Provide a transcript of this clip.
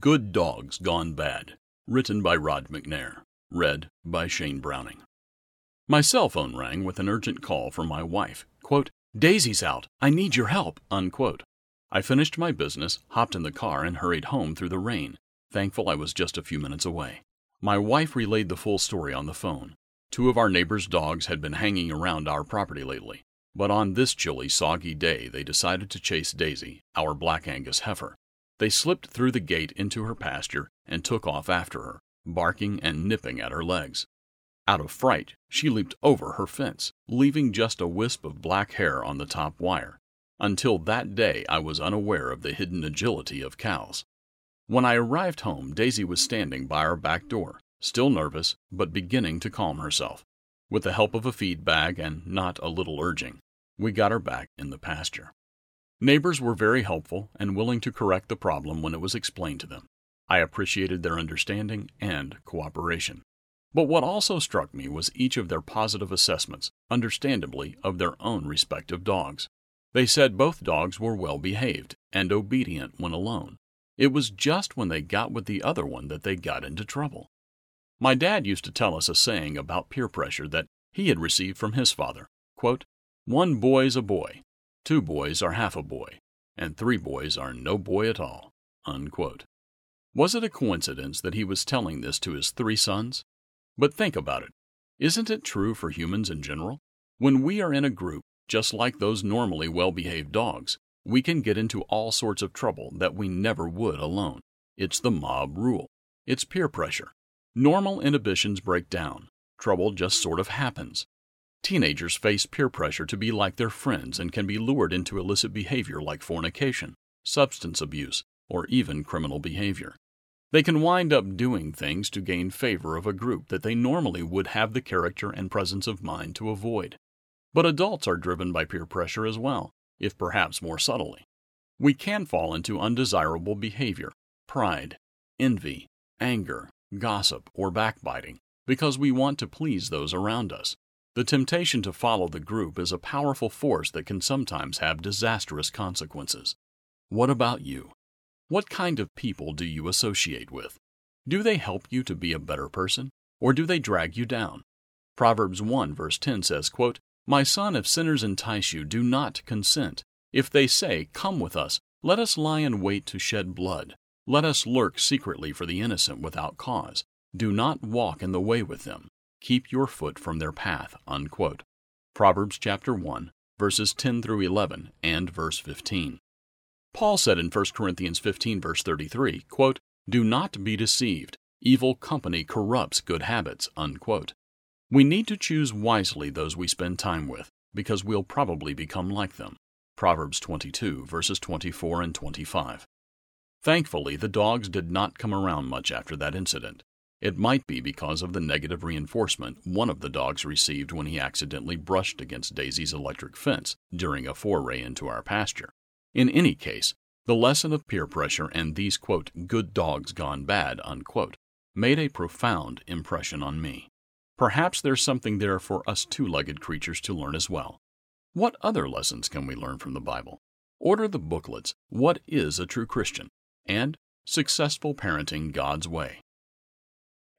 Good Dogs Gone Bad, written by Rod McNair, read by Shane Browning. My cell phone rang with an urgent call from my wife. Quote, Daisy's out. I need your help. Unquote. I finished my business, hopped in the car, and hurried home through the rain, thankful I was just a few minutes away. My wife relayed the full story on the phone. Two of our neighbors' dogs had been hanging around our property lately, but on this chilly, soggy day they decided to chase Daisy, our Black Angus heifer. They slipped through the gate into her pasture and took off after her, barking and nipping at her legs. Out of fright, she leaped over her fence, leaving just a wisp of black hair on the top wire. Until that day, I was unaware of the hidden agility of cows. When I arrived home, Daisy was standing by our back door, still nervous, but beginning to calm herself. With the help of a feed bag and not a little urging, we got her back in the pasture. Neighbors were very helpful and willing to correct the problem when it was explained to them. I appreciated their understanding and cooperation. But what also struck me was each of their positive assessments, understandably, of their own respective dogs. They said both dogs were well behaved and obedient when alone. It was just when they got with the other one that they got into trouble. My dad used to tell us a saying about peer pressure that he had received from his father. Quote, One boy's a boy, Two boys are half a boy, and three boys are no boy at all. Unquote. Was it a coincidence that he was telling this to his three sons? But think about it. Isn't it true for humans in general? When we are in a group, just like those normally well behaved dogs, we can get into all sorts of trouble that we never would alone. It's the mob rule. It's peer pressure. Normal inhibitions break down. Trouble just sort of happens. Teenagers face peer pressure to be like their friends and can be lured into illicit behavior like fornication, substance abuse, or even criminal behavior. They can wind up doing things to gain favor of a group that they normally would have the character and presence of mind to avoid. But adults are driven by peer pressure as well, if perhaps more subtly. We can fall into undesirable behavior, pride, envy, anger, gossip, or backbiting because we want to please those around us. The temptation to follow the group is a powerful force that can sometimes have disastrous consequences. What about you? What kind of people do you associate with? Do they help you to be a better person, or do they drag you down? Proverbs 1 verse 10 says, quote, My son, if sinners entice you, do not consent. If they say, Come with us, let us lie in wait to shed blood. Let us lurk secretly for the innocent without cause. Do not walk in the way with them keep your foot from their path. Unquote. Proverbs chapter 1, verses 10 through 11 and verse 15. Paul said in 1 Corinthians 15 verse 33, quote, "Do not be deceived. Evil company corrupts good habits." Unquote. We need to choose wisely those we spend time with because we'll probably become like them. Proverbs 22 verses 24 and 25. Thankfully, the dogs did not come around much after that incident. It might be because of the negative reinforcement one of the dogs received when he accidentally brushed against Daisy's electric fence during a foray into our pasture. In any case, the lesson of peer pressure and these, quote, good dogs gone bad, unquote, made a profound impression on me. Perhaps there's something there for us two legged creatures to learn as well. What other lessons can we learn from the Bible? Order the booklets, What is a True Christian? and Successful Parenting God's Way.